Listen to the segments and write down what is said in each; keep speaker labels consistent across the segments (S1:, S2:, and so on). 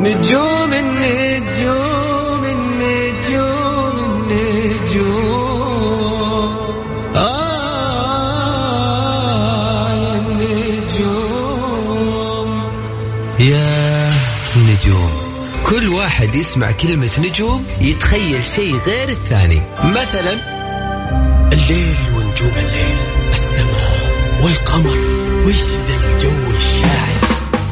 S1: نجوم النجوم النجوم النجوم آه يا النجوم يا نجوم. كل واحد يسمع كلمة نجوم يتخيل شيء غير الثاني. مثلا الليل ونجوم الليل السماء والقمر وش ذا الجو الشاعر؟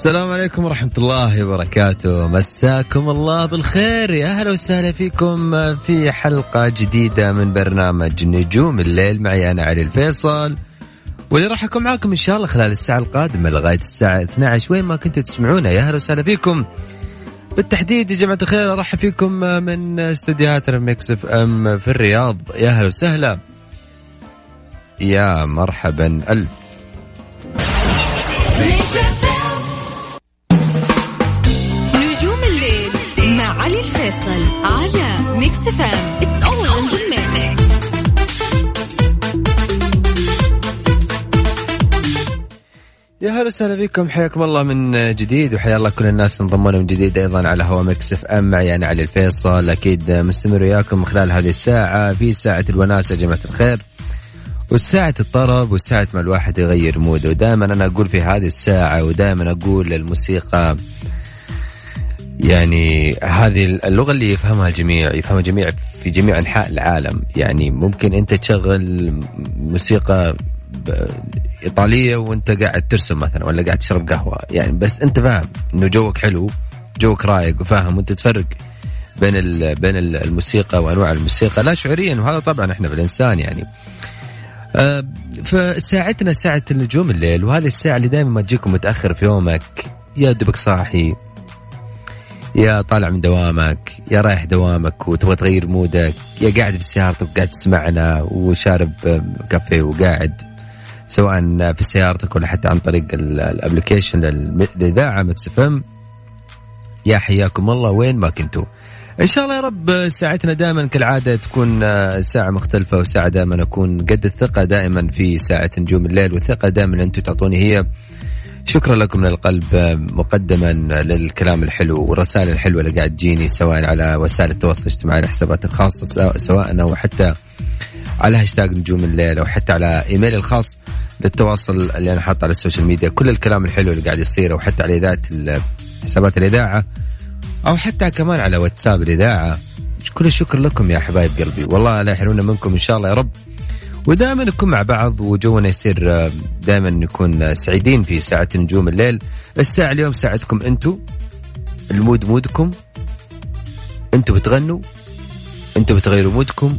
S2: السلام عليكم ورحمة الله وبركاته. مساكم الله بالخير. يا أهلا وسهلا فيكم في حلقة جديدة من برنامج نجوم الليل. معي أنا علي الفيصل. واللي راح أكون معاكم إن شاء الله خلال الساعة القادمة لغاية الساعة 12 وين ما كنتوا تسمعونا. يا أهلا وسهلا فيكم. بالتحديد يا جماعة الخير أرحب فيكم من استديوهات ال Mix FM في الرياض. يا أهلا وسهلا. يا مرحبا. ألف
S3: Mix FM it's all in
S2: يا هلا وسهلا بكم. حياكم الله من جديد وحيا الله كل الناس انضمونا من جديد أيضا على هوا Mix FM معي أنا علي الفيصل. أكيد مستمر وياكم خلال هذه الساعة في ساعة الوناسة يا جماعة الخير. والساعة الطرب وساعة ما الواحد يغير mood ه. ودائما أنا أقول في هذه الساعة ودائما أقول الموسيقى يعني هذه اللغة اللي يفهمها الجميع يفهمها الجميع في جميع أنحاء العالم. يعني ممكن أنت تشغل موسيقى إيطالية وأنت قاعد ترسم مثلا ولا قاعد تشرب قهوة. يعني بس أنت فاهم إنه جوك حلو جوك رايق وفاهم وأنت تفرق بين بين ال- الموسيقى وأنواع الموسيقى. لا شعوريا وهذا طبعا إحنا بالإنسان يعني. آه، فساعتنا ساعة النجوم الليل وهذه الساعة اللي دائما ما تجيكم متأخر في يومك. يا دوبك صاحي. يا طالع من دوامك يا رايح دوامك وتبغى تغير mood ك يا قاعد في سيارتك وقاعد تسمعنا وشارب كافيه وقاعد سواء في سيارتك ولا حتى عن طريق ال- ال application للإذاعة Mix FM. يا حياكم الله وين ما كنتوا. إن شاء الله يا رب ساعتنا دائما كالعادة تكون ساعة مختلفة وساعة دائما أكون قد الثقة دائما في ساعة نجوم الليل والثقة دائما أنتم تعطوني هي. شكرا لكم من القلب مقدما للكلام الحلو والرسائل الحلوة اللي قاعد تجيني سواء على وسائل التواصل الاجتماعي الحسابات الخاصه سواء- أو حتى على هاشتاج نجوم الليل أو حتى على ايميلي الخاص للتواصل اللي أنا حاطه على ال social media. كل الكلام الحلو اللي قاعد يصير أو حتى على إذاعة حسابات الإذاعة أو حتى كمان على واتساب الإذاعة. كل الشكر لكم يا حبايب قلبي. والله لا يحرمنا منكم إن شاء الله يا رب. ودائما نكون مع بعض وجونا يصير دائما نكون آه، سعيدين في ساعة نجوم الليل. الساعة اليوم ساعتكم أنتم ال mood mood كم. أنتم بتغنوا أنتم بتغيروا mood كم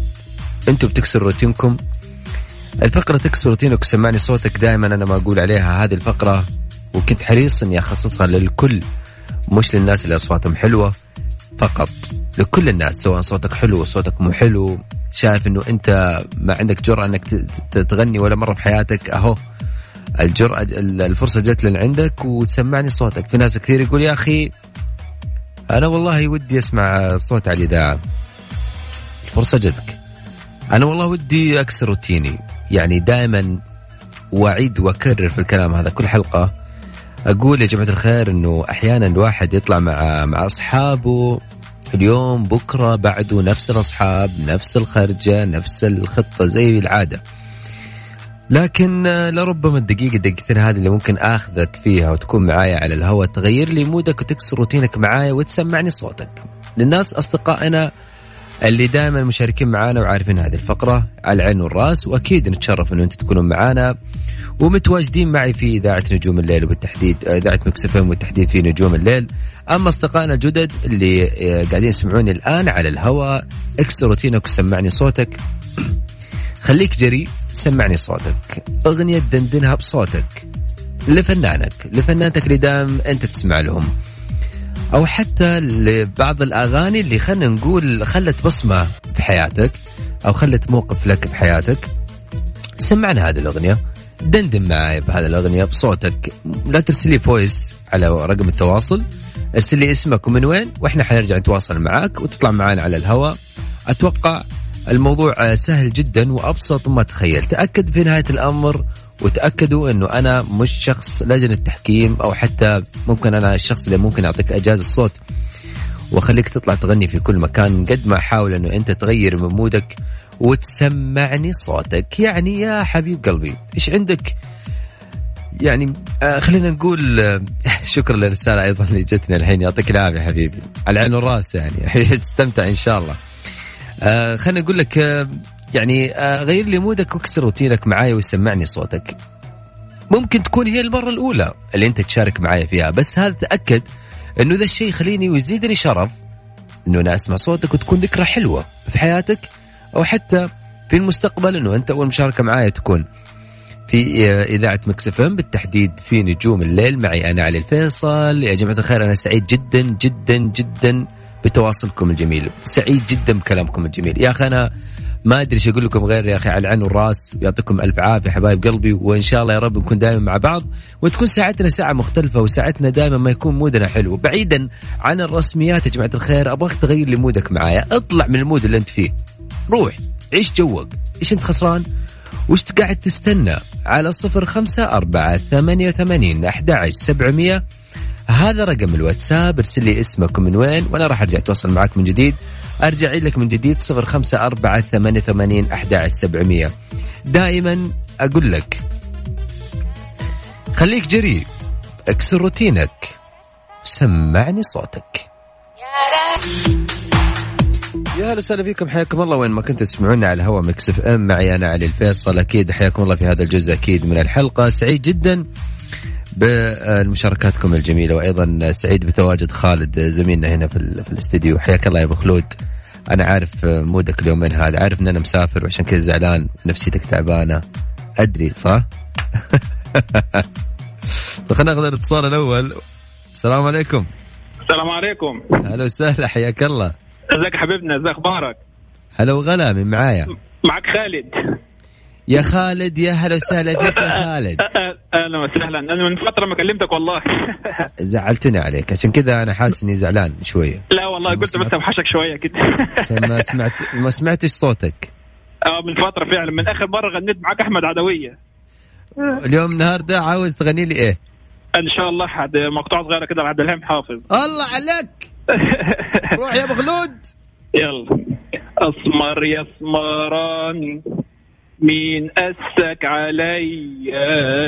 S2: أنتم بتكسروا روتينكم. الفقرة تكسر روتينك وسمعني صوتك دائما أنا ما أقول عليها. هذه الفقرة وكنت حريص إني أخصصها للكل مش للناس اللي أصواتهم حلوة فقط لكل الناس سواء صوتك حلو صوتك مو حلو. شايف إنه أنت ما عندك جرأة إنك تغني ولا مرة في حياتك أهو الجرأة ال- الفرصة جت لن عندك وتسمعني صوتك. في ناس كثير يقول يا أخي أنا والله ودي أسمع صوت على الاذاعة الفرصة جتك. أنا والله ودي أكسر روتيني. يعني دائما وأعيد وأكرر في الكلام هذا كل حلقة. أقول يا جماعة الخير إنه أحيانا الواحد يطلع مع مع أصحابه اليوم بكرة بعده نفس الأصحاب نفس الخرجة نفس الخطة زي العادة. لكن آه، لربما الدقيقة دقيقتين هذه اللي ممكن آخذك فيها وتكون معايا على الهواء تغير لي مودك وتكسر روتينك معايا وتسمعني صوتك. للناس أصدقائنا اللي دائما مشاركين معنا وعارفين هذه الفقرة على العين والرأس وأكيد نتشرف أنه أنتم تكونون معنا ومتواجدين معي في إذاعة نجوم الليل وبالتحديد إذاعة مكسفين والتحديد في نجوم الليل. أما أصدقائنا الجدد اللي آه، قاعدين يسمعوني الآن على الهواء اكسر روتينك وسمعني صوتك. خليك جريء سمعني صوتك. أغنية دندنها بصوتك لفنانك لفنانتك اللي دام أنت تسمع لهم. أو حتى لبعض الأغاني اللي خلينا نقول خلت بصمة في حياتك أو خلت موقف لك في حياتك. سمعنا هذه الأغنية. دندن معي بهذه الأغنية بصوتك. لا ترسل لي فويس على رقم التواصل. ارسل لي اسمك ومن وين وإحنا حنرجع نتواصل معك وتطلع معنا على الهواء. أتوقع الموضوع سهل جدا وأبسط ما تخيل. تأكد في نهاية الأمر وتأكدوا إنه أنا مش شخص لجنة تحكيم أو حتى ممكن أنا الشخص اللي ممكن اعطيك اجازه الصوت. واخليك تطلع تغني في كل مكان. قد ما احاول إنه أنت تغير من مودك وتسمعني صوتك. يعني يا حبيب قلبي إيش عندك؟ يعني آه خلينا نقول آه شكرا للرسالة أيضا اللي جتني الحين. يعطيك العافية حبيبي. على العين والراس يعني. تستمتع إن شاء الله. آه خلينا نقول لك يعني آه، غير لي mood ك واكسر روتينك معايا وسمعني صوتك. ممكن تكون هي المرة الأولى اللي أنت تشارك معايا فيها بس هذا تأكد أنه ذا الشيء يخليني ويزيدني شرف أنه أنا أسمع صوتك وتكون ذكرى حلوة في حياتك أو حتى في المستقبل أنه أنت أول مشاركة معايا تكون في آه، إذاعة Mix FM بالتحديد في نجوم الليل معي أنا علي الفيصل. يا جماعة الخير أنا سعيد جدا جدا جدا بتواصلكم الجميل. سعيد جدا بكلامكم الجميل. يا أخي أنا ما أدري إيش أقول لكم غير يا أخي على العين والراس يعطيكم ألف عافية حبايب قلبي وإن شاء الله يا رب نكون دائما مع بعض وتكون ساعتنا ساعة مختلفة وساعتنا دائما ما يكون mood نا حلو. بعيدا عن الرسميات يا جماعة الخير أبغاك تغير لي mood ك معايا. اطلع من ال mood اللي أنت فيه. روح عيش جوك. إيش أنت خسران؟ وش قاعد تستنى؟ على صفر خمسة أربعة ثمانية وثمانين أحد سبعمية. هذا رقم الواتساب ارسل لي اسمك ومن وين وأنا راح أرجع أتواصل معك من جديد. أرجع لك من جديد صفر خمسة أربعة ثمانية ثمانين أحد سبعمية. دائما أقول لك خليك جريء اكسر روتينك سمعني صوتك. يا هلا وسهلا فيكم حياكم الله وين ما كنتوا تسمعونا على الهواء مكسف إم معي أنا علي الفيصل. أكيد حياكم الله في هذا الجزء أكيد من الحلقة. سعيد جدا. بمشاركاتكم الجميلة وأيضا سعيد بتواجد خالد زميلنا هنا في, في الاستديو. حياك الله يا أبو خلود. أنا عارف مودك اليومين هذا عارف إن أنا مسافر وعشان كذا زعلان نفسيتك تعبانة. أدري صح؟ طيب خلينا ناخذ الاتصال الأول. السلام عليكم.
S4: السلام عليكم.
S2: أهلا وسهلا حياك الله.
S4: إزيك حبيبنا؟ إزيك أخبارك؟
S2: هلا وغلا من معايا.
S4: معك خالد.
S2: يا خالد يا هلا وسهلا فيك يا خالد.
S4: أهلا وسهلا. أنا من فترة ما كلمتك والله.
S2: زعلتني عليك. عشان كذا أنا حاسس إني زعلان شوية.
S4: لا والله قلت بس أوحشك شوية كده
S2: عشان ما سمعت ما سمعتش صوتك.
S4: آه من فترة فعلا. من آخر مرة غنيت معك أحمد عدوية.
S2: اليوم النهارده عاوز تغني لي إيه؟
S4: إن شاء الله حد مقطوعه صغيره كده لعبد الحليم حافظ.
S2: الله عليك! روح يا مخلود
S4: يلا. أسمر يا أسمراني. مين أسك علي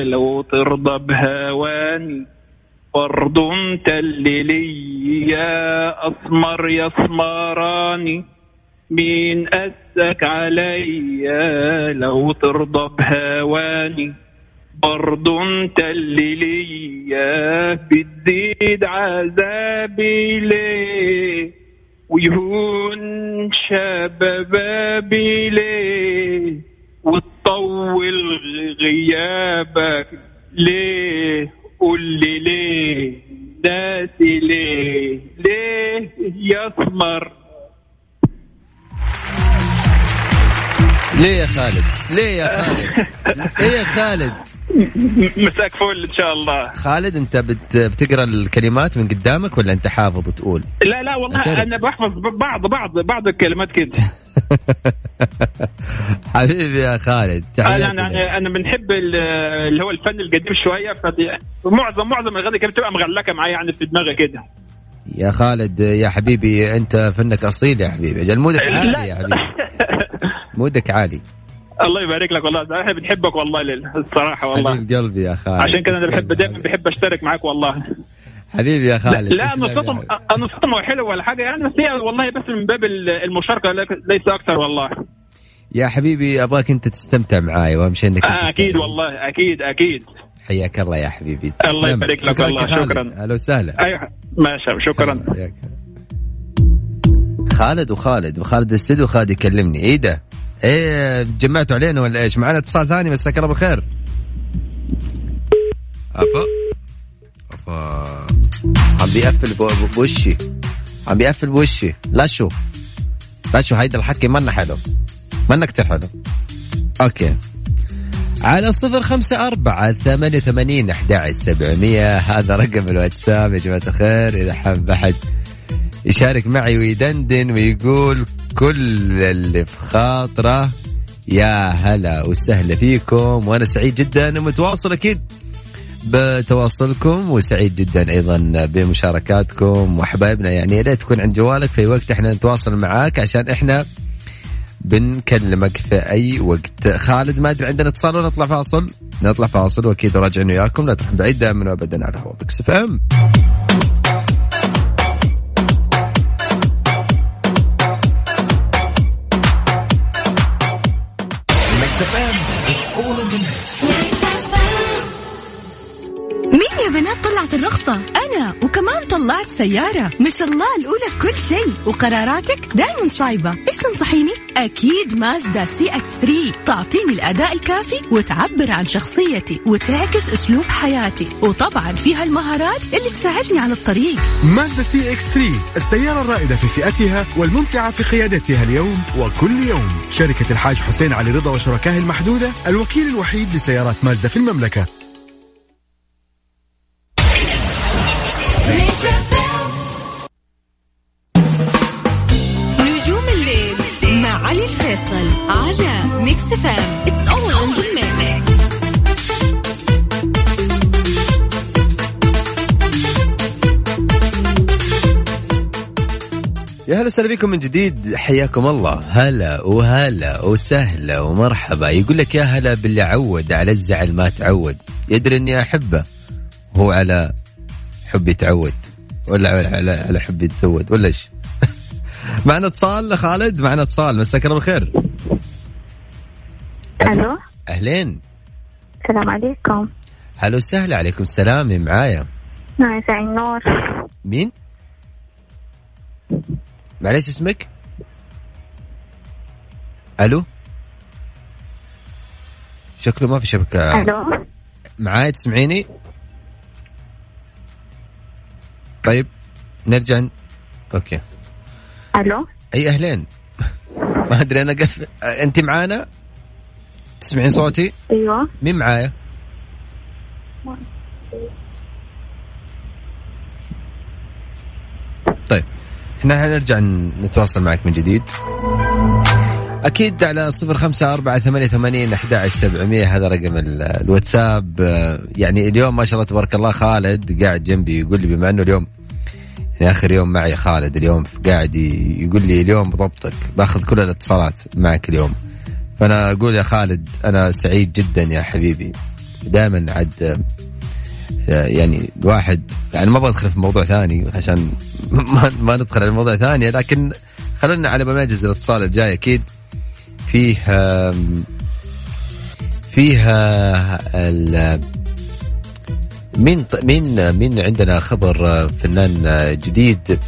S4: لو ترضى بهواني برضو انت اللي ليا اسمر يا اسمراني مين أسك علي لو ترضى بهواني اللي ليا بتزيد عذابي ليه ويهون شبابي ليه وتطول غيابك. ليه؟ قول لي ليه؟ ناسي ليه؟ ليه يسمر؟
S2: ليه يا خالد؟ ليه يا خالد؟ ليه يا خالد؟
S4: مساك فل إن شاء الله.
S2: خالد أنت بت بتقرأ الكلمات من قدامك ولا أنت حافظ تقول؟
S4: لا لا والله. أنا بحفظ بعض بعض بعض الكلمات كده.
S2: حبيبي يا خالد
S4: أنا أنا أنا بنحب اللي هو الفن القديم شوية فمعظم معظم الاغاني كانت بتبقى مغلقة معايا يعني في دماغي كده.
S2: يا خالد يا حبيبي أنت فنك أصيل يا حبيبي. أجل مودك عالي يا حبيبي. مودك عالي.
S4: الله يبارك لك والله. إحنا بنحبك والله الصراحة والله.
S2: حبيب قلبي يا خالد
S4: عشان كده أنا بحب دائما بحب أشترك معاك والله.
S2: حبيبي يا خالد
S4: لا
S2: حبيبي.
S4: انه صوتهم حلو ولا حاجة يعني بس هي والله بس من باب المشاركة ليس أكثر والله
S2: يا حبيبي أبغاك أنت تستمتع معاي وأهم شيء إنك
S4: آه
S2: أكيد.
S4: والله أكيد أكيد
S2: حياك الله يا حبيبي
S4: الله. يبارك لك والله،. شكراً.
S2: أهلا وسهلا
S4: أيوه ماشي شكرا.
S2: خالد وخالد وخالد الاستديو خالد يكلمني إيه ده؟ إيه جمعتوا علينا ولا إيش؟ معنا اتصال ثاني مساك الله بالخير. ابا ابا عم بيقفل بو- بو- بوشي. عم بيقفل بوشي. لا شو. لا شو هيدا الحكي منا حلو. منا كتير حلو. okay. على صفر خمسة أربعة ثمانية وثمانين أحد سبعمية. هذا رقم الواتساب يا جماعة الخير. إذا حب أحد يشارك معي ويدندن ويقول كل اللي في خاطره يا هلا وسهلا فيكم. وأنا سعيد جدا ومتواصل أكيد. بتواصلكم وسعيد جدا أيضا بمشاركاتكم وحبايبنا يعني يا ريت تكون عند جوالك في وقت إحنا نتواصل معاك عشان إحنا بنكلمك في أي وقت. خالد ما أدري عندنا اتصال ولا نطلع فاصل؟ نطلع فاصل وأكيد راجعين وياكم. لا تروح بعيد دائما وابدا على هوا بكس
S3: إف إم. طلعت سيارة. ما شاء الله الأولى في كل شيء. وقراراتك دايما صايبة. إيش تنصحيني؟ أكيد مازدا CX 3 تعطيني الأداء الكافي وتعبر عن شخصيتي وتعكس أسلوب حياتي. وطبعا فيها المهارات اللي تساعدني على الطريق.
S5: مازدا سي إكس 3 السيارة الرائدة في فئتها والممتعة في قيادتها اليوم وكل يوم. شركة الحاج حسين علي رضا وشركائه المحدودة الوكيل الوحيد لسيارات مازدا في المملكة.
S2: وسهلا بكم من جديد. حياكم الله. هلا وهلا وسهلا ومرحبا. يقول لك يا هلا باللي عود على الزعل ما تعود. يدري إني أحبه. هو على حب يتعود. ولا على على, على حب يتزود. ولا إيش؟ معنا اتصال خالد؟ معنا اتصال. مساك الله بالخير.
S6: ألو؟
S2: أهلين.
S6: السلام عليكم.
S2: هلا وسهلا. عليكم السلام. معايا؟
S6: معي سعيد نور.
S2: مين؟ معليش اسمك؟ ألو شكله ما في شبكة
S6: ألو
S2: معاي تسمعيني؟ طيب نرجع ن- أوكي
S6: ألو
S2: أي أهلين ما أدري أنا قف أنت معانا؟ تسمعين صوتي؟
S6: أيوه
S2: مين معايا؟ طيب إحنا حنرجع ن- نتواصل معك من جديد. أكيد على صفر خمسة أربعة ثمانية ثمانين أحد سبعمية هذا رقم ال- الواتساب. يعني اليوم ما شاء الله تبارك الله خالد قاعد جنبي يقول لي بما إنه اليوم يعني آخر يوم معي خالد اليوم قاعد يقول لي اليوم بضبطك باخذ كل الاتصالات معك اليوم. فأنا أقول يا خالد أنا سعيد جدا يا حبيبي. دائما عد يعني الواحد يعني ما أبغى أدخل في موضوع ثاني عشان ما, ما ندخل على موضوع ثاني لكن خلونا على نجهز الاتصال الجاي. أكيد فيه فيها ال مين مين مين عندنا خبر آه، فنان آه، جديد؟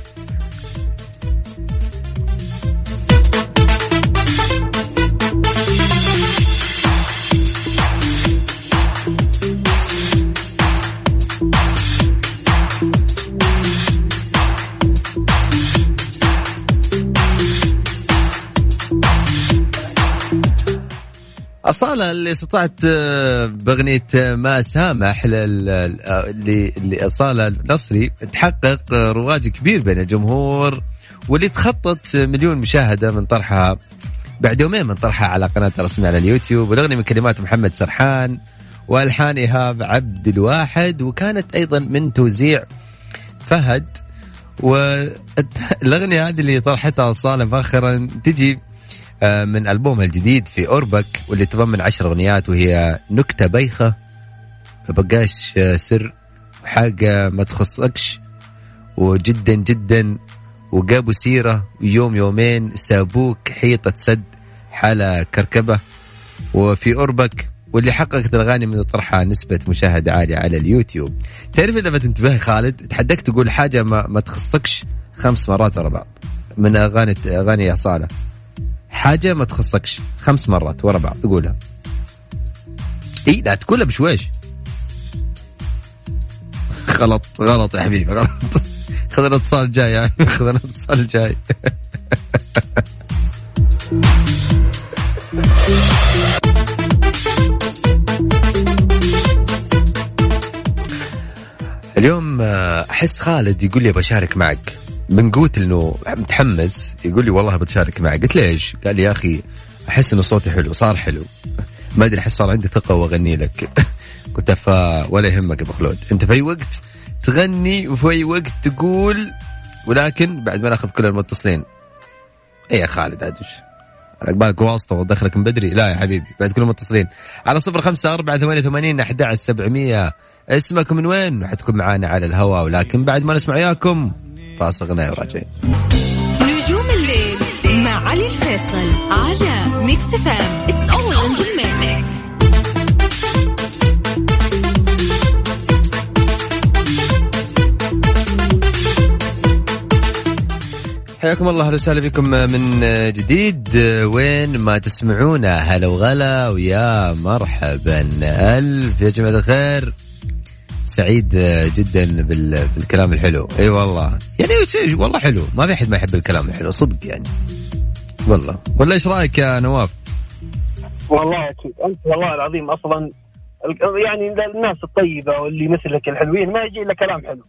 S2: أصالة اللي استطعت آه، بأغنية آه، ما سامح لل- آه، اللي اللي أصالة النصري تحقق آه، رواج كبير بين الجمهور واللي تخطت مليون مشاهدة من طرحها بعد يومين من طرحها على قناتها الرسمية على اليوتيوب. والأغنية من كلمات محمد سرحان وألحان إيهاب عبد الواحد وكانت أيضا من توزيع فهد. والأغنية هذه اللي طرحتها أصالة فاخرا تجي من البومها الجديد في أوربك واللي تضمن عشر أغنيات وهي نكتة بايخه ما بقاش آه، سر حاجة ما تخصكش. وجدا جدا وجابوا سيرة يوم يومين سابوك حيطة سد حالة كركبة. وفي قربك واللي حققت الأغاني من طرحها نسبة مشاهدة عالية على اليوتيوب. تعرف لما تنتبه خالد تحدك تقول حاجة ما, ما تخصكش خمس مرات ورا بعض من أغاني أغاني أصالة. حاجة ما تخصكش. خمس مرات ورا بعض تقولها إي لا تقولها بشويش. غلط غلط يا حبيبي غلط. خذ الاتصال الجاي يعني. خذ الاتصال الجاي. اليوم آه، أحس خالد يقول لي بشارك معك. من قوة إنه متحمس يقول لي والله بتشارك معك قلت ليش؟ قال لي يا أخي أحس إنه صوتي حلو صار حلو. ما أدري أحس صار عندي ثقة وأغني لك. قلت فا ولا يهمك أبو خلود. أنت في أي وقت تغني وفي أي وقت تقول ولكن بعد ما ناخذ كل المتصلين. اي يا خالد عاد وش على بالك واسطة ودخلك من بدري. لا يا حبيبي بعد كل المتصلين. على صفر خمسة أربعة ثمانية ثمانين أحد سبعمية. اسمك من وين؟ وحتكون معانا على الهواء ولكن بعد ما نسمع إياكم فاصل غنائي وراجعين
S3: نجوم الليل مع علي الفيصل على Mix FM it's all in the
S2: حياكم الله أهلا وسهلا بكم من جديد. وين ما تسمعونا هلا وغلا ويا مرحبا. ألف يا جماعة الخير. سعيد جدا بالكلام الحلو. اي أيوة والله. يعني والله حلو. ما في أحد ما يحب الكلام الحلو. صدق يعني. والله. ولا إيش رأيك يا نواف؟
S7: والله أكيد. أنت والله العظيم أصلا يعني الناس الطيبة واللي مثلك الحلوين ما يجي إلا كلام حلو.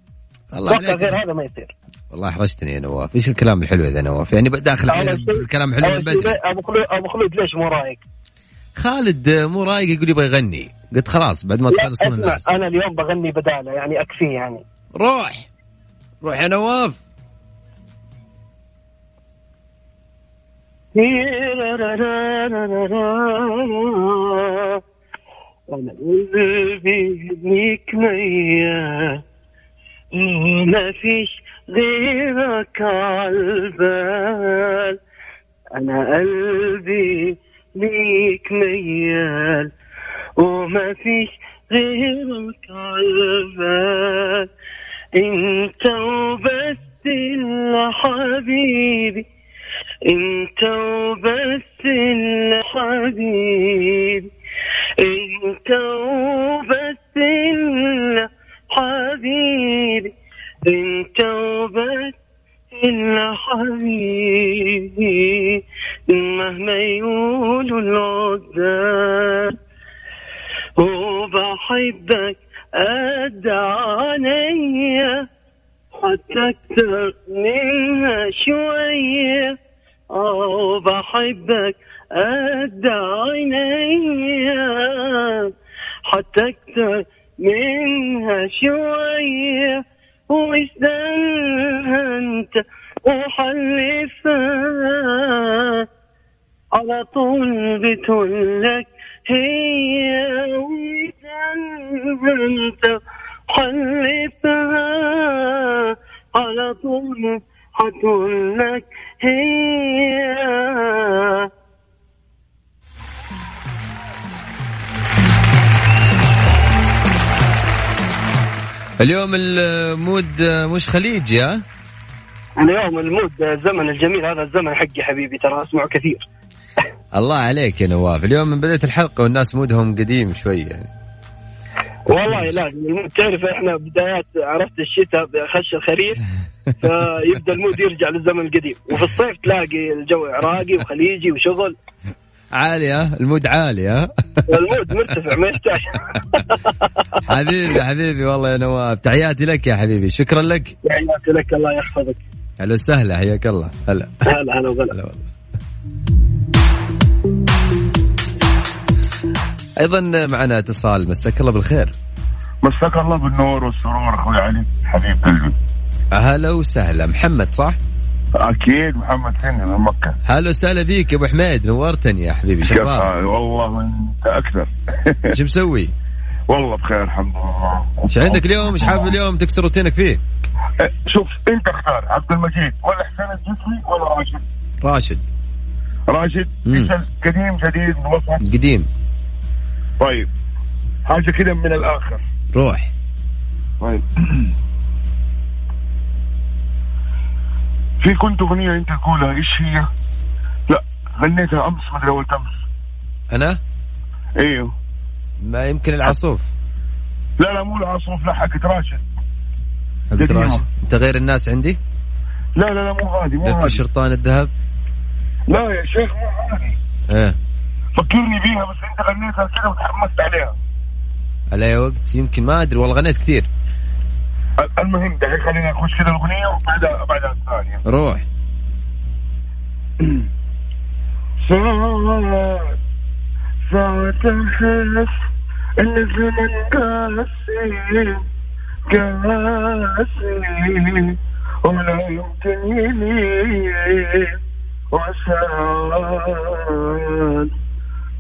S7: الله عليك. غير هذا ما يصير.
S2: والله أحرجتني يا نواف. إيش الكلام الحلو يا نواف؟ يعني داخل الكلام الحلو من بدري.
S7: أبو خلود أبو خلود ليش مو رايق؟
S2: خالد مو رايق يقول يبغى يغني. قلت خلاص بعد ما تخلص من الناس
S7: أنا اليوم بغني بدالة يعني أكفيه يعني.
S2: روح. روح يا نواف.
S7: أنا قلبي ليك ميال ما فيش غيرك عالبال أنا قلبي ليك ميال وما فيش غيرك عالبال انت وبس اللي حبيبي انت وبس اللي حبيبي.
S2: اليوم ال mood مش خليجي ها؟
S7: اليوم ال mood الزمن الجميل هذا الزمن حقي حبيبي ترى أسمعه كثير.
S2: الله عليك يا نواف. اليوم من بداية الحلقة والناس mood هم قديم شوي يعني.
S7: والله لازم ال mood تعرف إحنا بدايات عرفت الشتاء خش الخريف فيبدأ ال mood يرجع للزمن القديم. وفي الصيف تلاقي الجو عراقي وخليجي وشغل.
S2: عالي ها ال mood عالي ها؟
S7: المود مرتفع ما يحتاج.
S2: حبيبي حبيبي والله يا نواف تحياتي لك يا حبيبي. شكرا لك.
S7: تحياتي لك الله يحفظك.
S2: هلا وسهلا حياك الله.
S7: هلا. هلا هلا وغلا.
S2: أيضا معنا اتصال. مساك الله بالخير.
S8: مساك الله بالنور والسرور أخوي علي حبيب قلبي.
S2: أهلا وسهلا. محمد صح؟
S8: أكيد محمد سني من مكة.
S2: هلا وسهلا بيك يا أبو حميد نورتني يا حبيبي
S8: شباب والله أنت أكثر.
S2: شو مسوي؟
S8: والله بخير الحمد لله.
S2: إيش عندك اليوم؟ إيش حابب اليوم؟ تكسر روتينك فيه.
S8: إيه، شوف أنت اختار عبد المجيد. ولا حسين الجسمي ولا راشد.
S2: راشد.
S8: راشد قديم جديد وسط
S2: قديم.
S8: طيب حاجة كذا من الآخر.
S2: روح.
S8: طيب. في كنت أغنية أنت تقولها إيش هي؟ لا غنيتها أمس مدري أول امس
S2: أنا؟
S8: إيوه.
S2: ما يمكن العصوف.
S8: لا لا مو العاصف لا حقت راشد.
S2: حقت. راشد. أنت غير الناس عندي؟
S8: لا لا لا مو هذه مو هذه
S2: شرطان الذهب؟
S8: لا يا شيخ مو هذه
S2: إيه.
S8: فكرني بيها بس أنت غنيتها كذا وتحمست عليها.
S2: على وقت يمكن ما أدري والله غنيت كثير.
S8: المهم دحين خلينا نخش كذا الأغنية وبعدها بعدها الثانية.
S2: روح.
S8: ساعات ساعات احس إن الزمن قاسي قاسي ولا يمكن يلين وساعات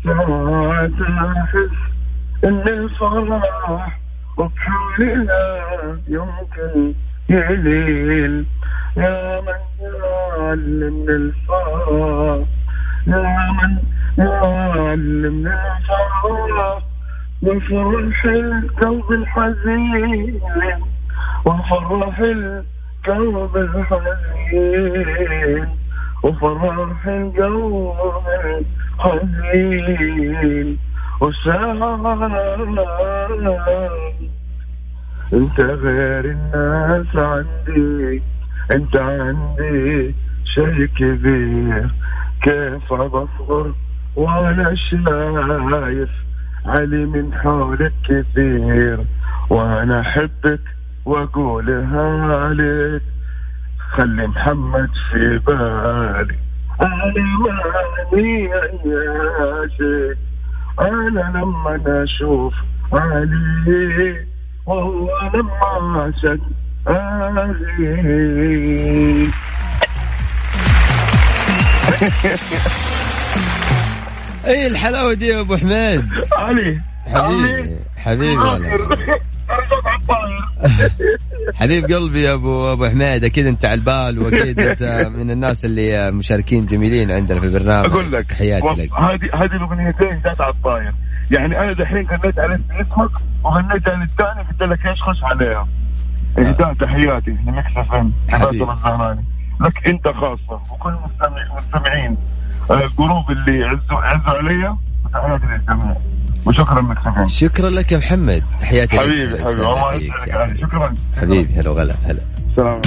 S8: ساعات احس ان لا يمكن يلين يا من يعلمني الفرح يا من يعلمني الفرح وفرح القلب الحزين وفرح القلب الحزين وفرح القلب الحزين وساعات انت غير الناس عندي انت عندي شيء كبير. كيف بصبر وأنا شايف علي من حولك كثير. وأنا احبك واقولها لك خلي محمد في بالي. أنا ماني عياشك أنا لما أشوف علي والله لما اشد
S2: اي الحلاوة دي يا أبو حميد؟
S8: علي.
S2: حبيبي حبيبي. والله حبيب قلبي يا ابو أبو حميد أكيد أنت على البال وأكيد أنت من الناس اللي مشاركين جميلين عندنا في البرنامج.
S8: أقول لك
S2: تحياتي لك.
S8: هذه هذه الأغنيتين جات على الطاير. يعني أنا دحين غنيت عليك باسمك وغنيت عن الثاني قلت لك إيش خش عليها. اهداء تحياتي ل Mix
S2: FM.
S8: الزهراني لك أنت خاصة وكل مستمع مستمعين آه، ال group اللي عزوا عزوا علي وتحياتي للجميع. وشكرا Mix FM
S2: شكرا لك يا محمد. تحياتي لك.
S8: حبيبي حبيبي. الله يسعدك. شكرا.
S2: حبيبي هلا وغلا هلا.
S8: سلام.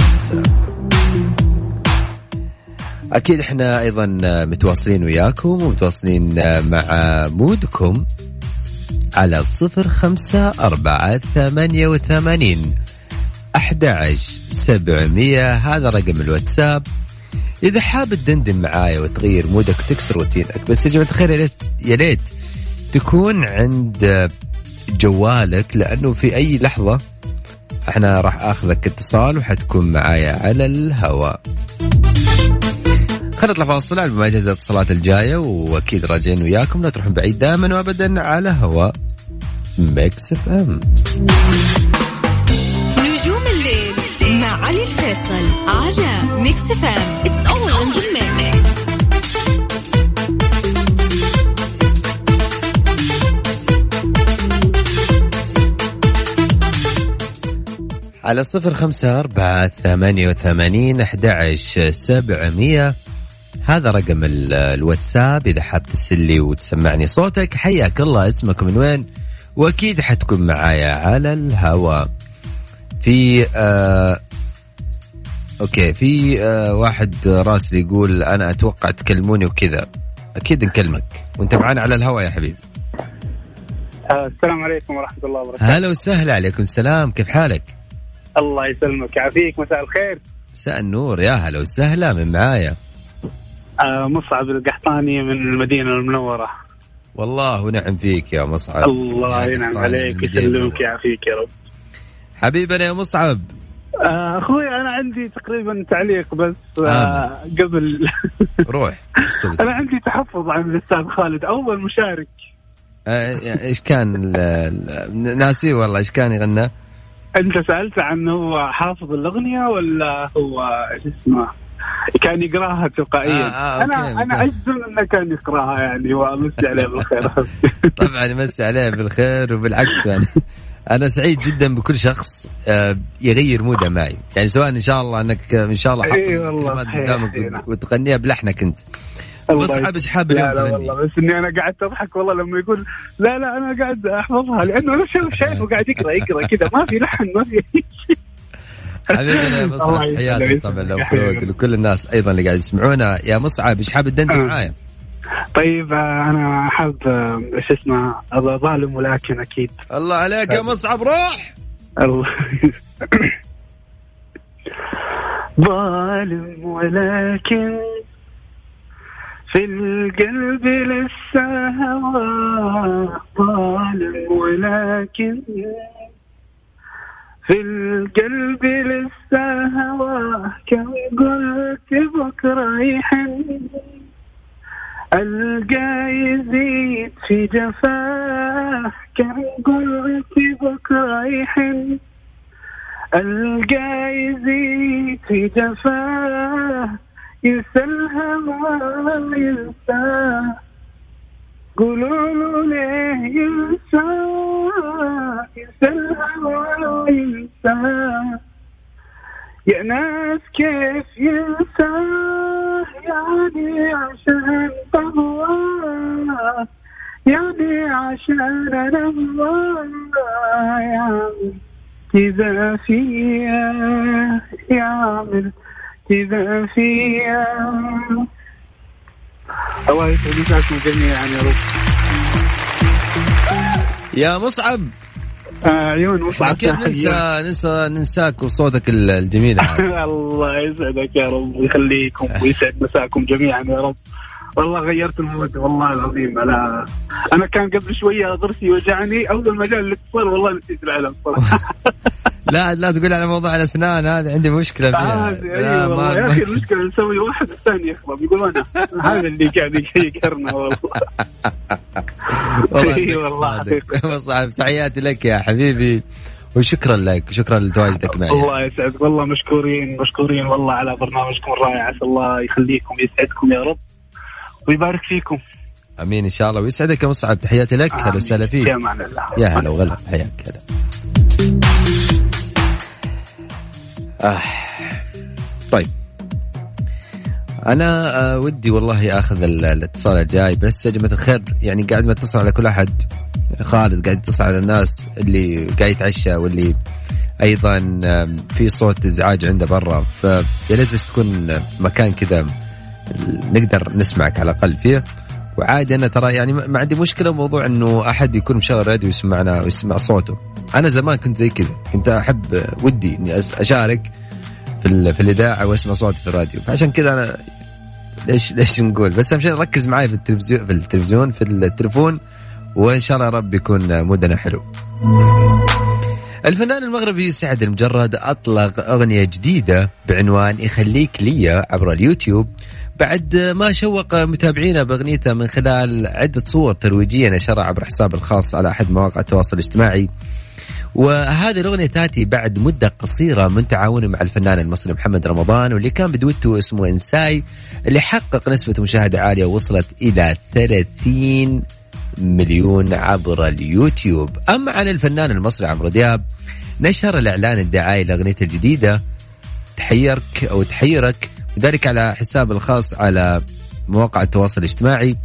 S2: أكيد إحنا أيضا متواصلين وياكم ومتواصلين مع مودكم على صفر خمسة أربعة ثمانية وثمانين أحد سبعمية. هذا رقم الواتساب. إذا حاب تدندن معايا وتغير مودك وتكسر روتينك بس يا جماعة الخير يا ليت تكون عند جوالك لأنه في أي لحظة إحنا راح آخذك اتصال وحتكون معايا على الهواء. خلينا نطلع فاصل على ما جهز الاتصالات الجاية وأكيد راجعين وياكم لا تروحون بعيد دائما وابدا على هواء
S3: Mix FM. الفيصل على Mix FM it's all in
S2: على صفر خمسة أربعة ثمانية وثمانين أحد سبعمية. هذا رقم ال- الواتساب. إذا حاب تسلي وتسمعني صوتك حياك الله. اسمك من وين؟ وأكيد حتكون معايا على الهواء. في آه أوكي في آه واحد راسل يقول أنا أتوقع تكلموني وكذا. أكيد نكلمك. وأنت معانا على الهواء يا حبيبي.
S9: السلام عليكم ورحمة الله وبركاته.
S2: هلا وسهلا عليكم السلام. كيف حالك؟
S9: الله يسلمك. يعافيك مساء الخير.
S2: مساء النور. يا هلا وسهلا من معايا؟
S9: آه مصعب القحطاني من المدينة المنورة.
S2: والله ونعم فيك يا مصعب.
S9: الله
S2: يا
S9: ينعم عليك يسلمك. يعافيك يا رب.
S2: حبيبنا يا مصعب.
S9: آه أخوي أنا عندي تقريبا تعليق بس آه قبل.
S2: روح
S9: أنا عندي تحفظ عن الأستاذ خالد أول مشارك.
S2: آه، إيش كان ناسي والله إيش كان يغنى؟
S9: أنت سألت عن هو حافظ الأغنية ولا هو إيش اسمه؟ كان يقراها تلقائيا.
S2: آه، آه، okay،
S9: أنا أنا
S2: okay.
S9: اجزم إنه كان يقراها يعني وأمسي عليه بالخير.
S2: طبعا يمسي عليه بالخير وبالعكس يعني. أنا سعيد جدا بكل شخص آه، يغير mood ه معي يعني سواء إن شاء الله أنك إن شاء الله حط الكلمات قدامك
S9: نعم.
S2: وتغنيها بلحنك أنت
S9: الله
S2: مصعب إيش حاب اليوم تغني
S9: والله بس إني أنا قعدت اضحك والله لما يقول لا لا أنا قاعد أحفظها لأنه أنا شايف شايفه قاعد يقرأ يقرأ كذا ما في لحن ما في
S2: حبيبنا يا مصعب
S9: يسلمك.
S2: طبعا
S9: حبيبي.
S2: لاخوك لكل الناس أيضا اللي قاعد يسمعونا يا مصعب إيش حاب تدندن
S9: آه.
S2: معايا
S9: طيب آه، أنا حاب آه، إيش اسمه ظالم ولكن أكيد.
S2: الله عليك يا مصعب روح!
S9: الله. ظالم ولكن في القلب لسه هوى. ظالم ولكن في القلب لسه هوى. كم قلت بكرة يحن. القى يزيد في جفاه كم قلت يحن القى يزيد في جفاه ينسى الهوى ينساه قولوا له ليه ينسى ينسى الهوى ينساه يا ناس كيف ينساه يعني عشان طواه يعني عشان أنا يعني كذا فيا يعمل كذا فيا الله يسعد مساكم جميعا يا رب.
S2: يا مصعب.
S9: عيون مصعب
S2: كيف. ننسى ننسى ننساك وصوتك ال- الجميل. هذا
S9: الله يسعدك يا رب ويخليكم ويسعد مساكم جميعا يا رب. والله غيرت المود والله العظيم. على أنا كان قبل شوية ضرسي وجعني أول ما جاء الاتصال والله نسيت العلم صراحة.
S2: لا لا تقول على موضوع الأسنان هذه عندي مشكلة فيها.
S9: آه،
S2: لا
S9: أيوه والله يا
S2: ما
S9: أخي المشكلة نسوي واحد الثاني يخرب يقول أنا هذا اللي قاعد يقهرنا والله.
S2: والله صادق مصعب تحياتي لك يا حبيبي. وشكرا لك شكرا لتواجدك معي.
S9: الله يسعدك. والله مشكورين مشكورين والله على برنامجكم الرائع. عسى الله يخليكم ويسعدكم يا رب. ويبارك فيكم.
S2: آمين إن شاء الله. ويسعدك يا مصعب. تحياتي لك. هلا وسهلا
S9: في
S2: فيك
S9: أمان الله.
S2: يا هلا وغلا. حياك. هلا. آه. طيب. أنا آه ودي والله أخذ ال- الاتصال الجاي بس يا جماعة الخير يعني قاعد ما اتصل على كل أحد. خالد قاعد يتصل على الناس اللي قاعد يتعشى واللي أيضا في صوت إزعاج عنده برا. فيا ريت بس تكون مكان كذا نقدر نسمعك على الأقل فيه. وعادي أنا ترى يعني ما عندي مشكلة بموضوع إنه أحد يكون مشغل راديو ويسمعنا ويسمع صوته. أنا زمان كنت زي كذا كنت أحب ودي إني أشارك في في الإذاعة واسمع صوتي في الراديو. فعشان كذا أنا ليش ليش نقول؟ بس أهم شيء ركز معي في التلفزيون في التلفزيون في التليفون وإن شاء الله رب يكون مودنا حلو. الفنان المغربي سعد المجرد أطلق أغنية جديدة بعنوان يخليك ليا عبر اليوتيوب بعد ما شوق متابعينا بأغنيته من خلال عدة صور ترويجية نشرها عبر حسابه الخاص على أحد مواقع التواصل الاجتماعي. وهذه الأغنية تأتي بعد مدة قصيرة من تعاونه مع الفنان المصري محمد رمضان واللي كان بدوته اسمه إنساي اللي حقق نسبة مشاهدة عالية وصلت إلى 30 مليون عبر اليوتيوب. أما عن الفنان المصري عمرو دياب نشر الإعلان الدعائي لأغنيته الجديدة تحيرك أو تحيرك وذلك على حسابه الخاص على مواقع التواصل الاجتماعي.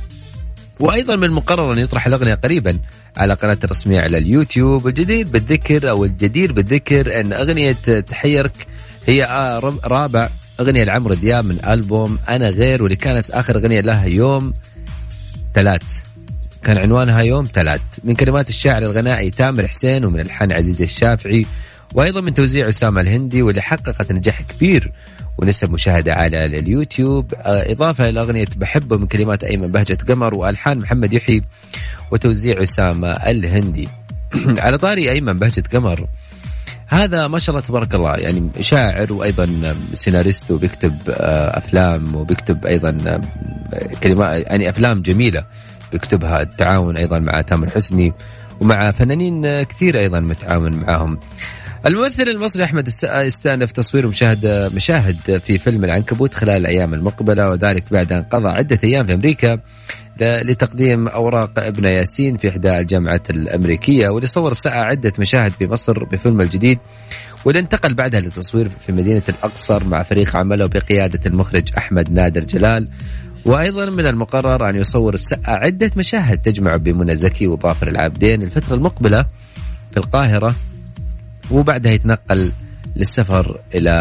S2: وأيضا من المقرر أن يطرح الأغنية قريبا على قناته الرسمية على اليوتيوب. الجدير بالذكر أو الجدير بالذكر أن أغنية تحيرك هي آه رابع أغنية لعمرو دياب من ألبوم أنا غير واللي كانت آخر أغنية لها يوم ثلاث كان عنوانها يوم ثلاث من كلمات الشاعر الغنائي تامر حسين ومن الحان عزيز الشافعي وأيضا من توزيع أسامة الهندي واللي حققت نجاح كبير ونسب مشاهدة على اليوتيوب. آه، إضافة إلى أغنية بحبه من كلمات أيمن بهجة قمر وألحان محمد يحيى وتوزيع أسامة الهندي. على طاري أيمن بهجة قمر. هذا ما شاء الله تبارك الله. يعني شاعر وأيضا سيناريست وبيكتب آه، أفلام وبيكتب أيضا كلمات يعني أفلام جميلة بيكتبها. التعاون أيضا مع تامر حسني ومع فنانين كثير أيضا متعاون معاهم الممثل المصري أحمد السقا يستأنف تصوير مشاهد مشاهد في فيلم العنكبوت خلال الأيام المقبلة وذلك بعد أن قضى عدة أيام في أمريكا لتقديم أوراق ابن ياسين في إحدى الجامعات الأمريكية واللي صور السقا عدة مشاهد في مصر بفيلمه الجديد واللي انتقل بعدها للتصوير في مدينة الأقصر مع فريق عمله بقيادة المخرج أحمد نادر جلال. وأيضا من المقرر أن يصور السقا عدة مشاهد تجمع بمنى زكي وظافر العابدين الفترة المقبلة في القاهرة. وبعدها يتنقل للسفر إلى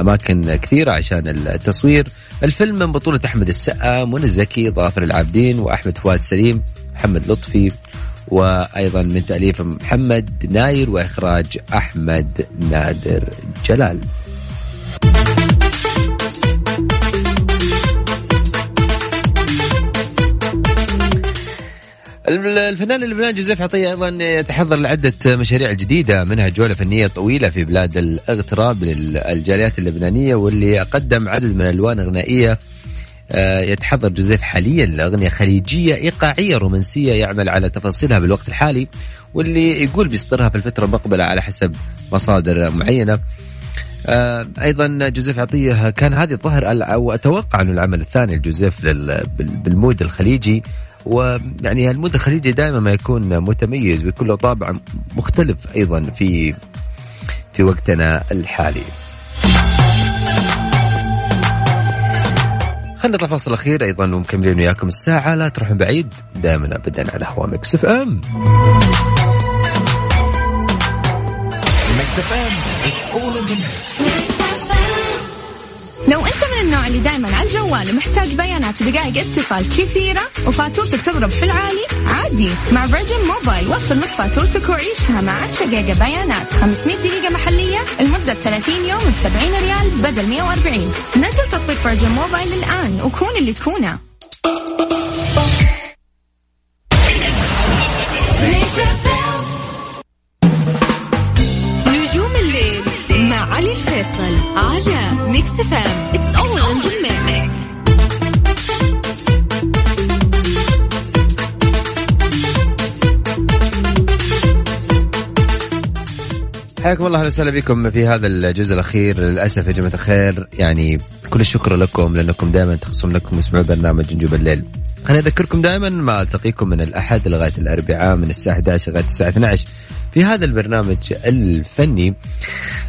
S2: أماكن كثيرة عشان التصوير. الفيلم من بطولة أحمد السقا منى زكي ظافر العابدين وأحمد فؤاد سليم محمد لطفي وأيضا من تأليف محمد ناير وإخراج أحمد نادر جلال. الفنان اللبناني جوزيف عطية أيضا يتحضر لعدة مشاريع جديدة منها جولة فنية طويلة في بلاد الأغتراب للجاليات اللبنانية واللي قدم عدد من الألوان غنائية آه، يتحضر جوزيف حاليا لأغنية خليجية إيقاعية رومانسية يعمل على تفاصيلها بالوقت الحالي واللي يقول بيصدرها في الفترة المقبلة على حسب مصادر معينة. آه، أيضا جوزيف عطيه كان هذه الظاهر أو أتوقع انه العمل الثاني لجوزيف بال mood الخليجي ويعني ال mood الخليجي دائما ما يكون متميز ويكون له طابع مختلف أيضا في في وقتنا الحالي. خلينا نطلع فاصل أخير أيضا ومكملين وياكم الساعة لا تروحون بعيد دائما ابدا على هوا Mix FM. Mix FM
S3: لو أنت من النوع اللي دائما على الجوال ومحتاج بيانات ودقائق اتصال كثيرة وفاتورتك تضرب في العالي عادي. مع Virgin Mobile وفر نص فاتورتك وعيشها مع 10 جيجا بيانات. 500 دقيقة محلية لمدة 30 يوم ب 70 ريال بدل 140 نزل تطبيق Virgin Mobile الآن وكون اللي تكونه. الفيصل على Mix FM it's all in
S2: حياكم الله أهلا وسهلا بكم في هذا الجزء الأخير. للأسف يا جماعة الخير يعني كل الشكر لكم لأنكم دائما تخصون لكم اسمعوا برنامج نجوم الليل. خليني أذكركم دائما ما ألتقيكم من الأحد لغاية الأربعاء من الساعة 11 لغاية الساعة 12 في هذا البرنامج الفني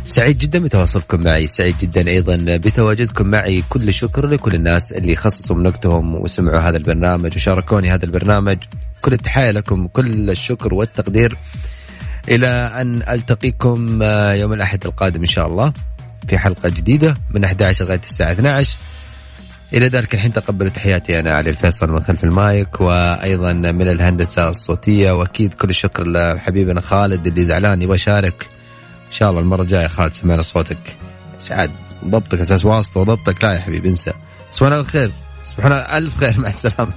S2: سعيد جدا بتواصلكم معي. سعيد جدا أيضا بتواجدكم معي. كل الشكر لكل الناس اللي خصصوا من وقتهم وسمعوا هذا البرنامج وشاركوني هذا البرنامج. كل التحية لكم كل الشكر والتقدير. إلى أن ألتقيكم يوم الأحد القادم إن شاء الله في حلقة جديدة من 11 لغاية الساعة 12 إلى ذلك الحين تقبلوا تحياتي أنا علي الفيصل من خلف المايك وأيضا من الهندسة الصوتية. وأكيد كل الشكر لحبيبنا خالد اللي زعلان يبغى يشارك. إن شاء الله المرة الجاية خالد سمعنا صوتك. عاد؟ ضبطك أساس واسطة وضبطك. لا يا حبيبي انسى. تصبحون على الخير. تصبحون ألف خير. مع السلامة.